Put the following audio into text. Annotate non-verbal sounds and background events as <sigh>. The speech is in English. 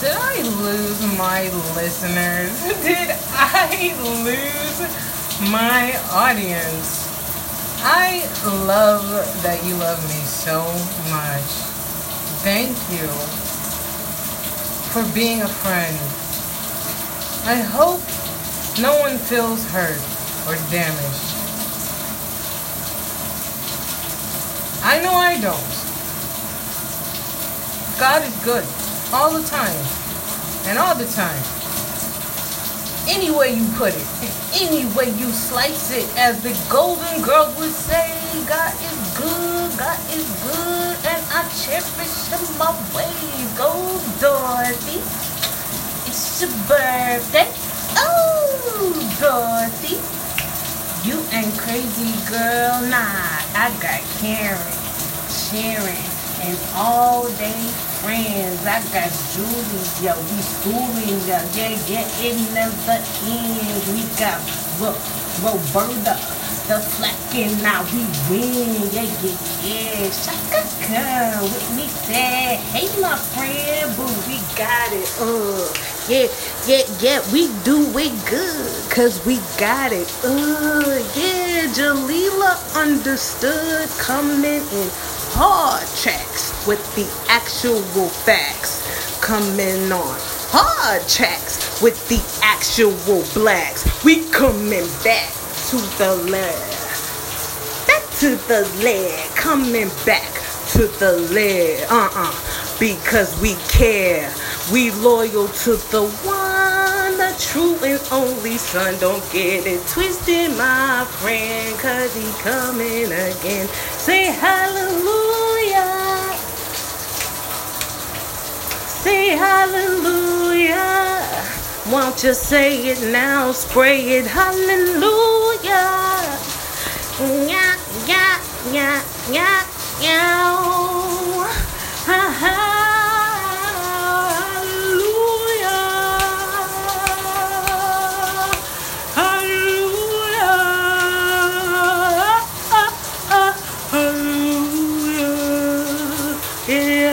Did I lose my listeners? <laughs> Did I lose my audience? I love that you love me so much. Thank you for being a friend. I hope no one feels hurt or damaged. I know I don't. God is good all the time and all the time. Any way you put it, any way you slice it, as the Golden Girls would say, God is good, God is good, and I cherish him my way. Go, Dorothy. It's your birthday. Oh, Dorothy. You ain't crazy, girl. Nah, I got Karen, Sharon, and all day friends. I got Julie, yo. We schooling, yo. Yeah, yeah, it never ends. We got Ro- Roberta, the flacking. Now we win. Yeah, yeah, yeah. Chaka Khan with me said, hey, my friend, boo, we got it. Uh, yeah, yeah, yeah, we do it good, cause we got it. Uh, yeah, Jalila understood coming in hard tracks with the actual facts. Coming on hard tracks with the actual blacks. We coming back to the left. Back to the left. Coming back to the left. Uh-uh. Because we care. We loyal to the one, the true and only son. Don't get it twisted, my friend, cause he coming again. Say hallelujah. Say hallelujah. Won't you say it now? Spray it, hallelujah. Yeah, yeah, yeah, yeah, yeah. Ha, ha. Hallelujah. Hallelujah. Hallelujah.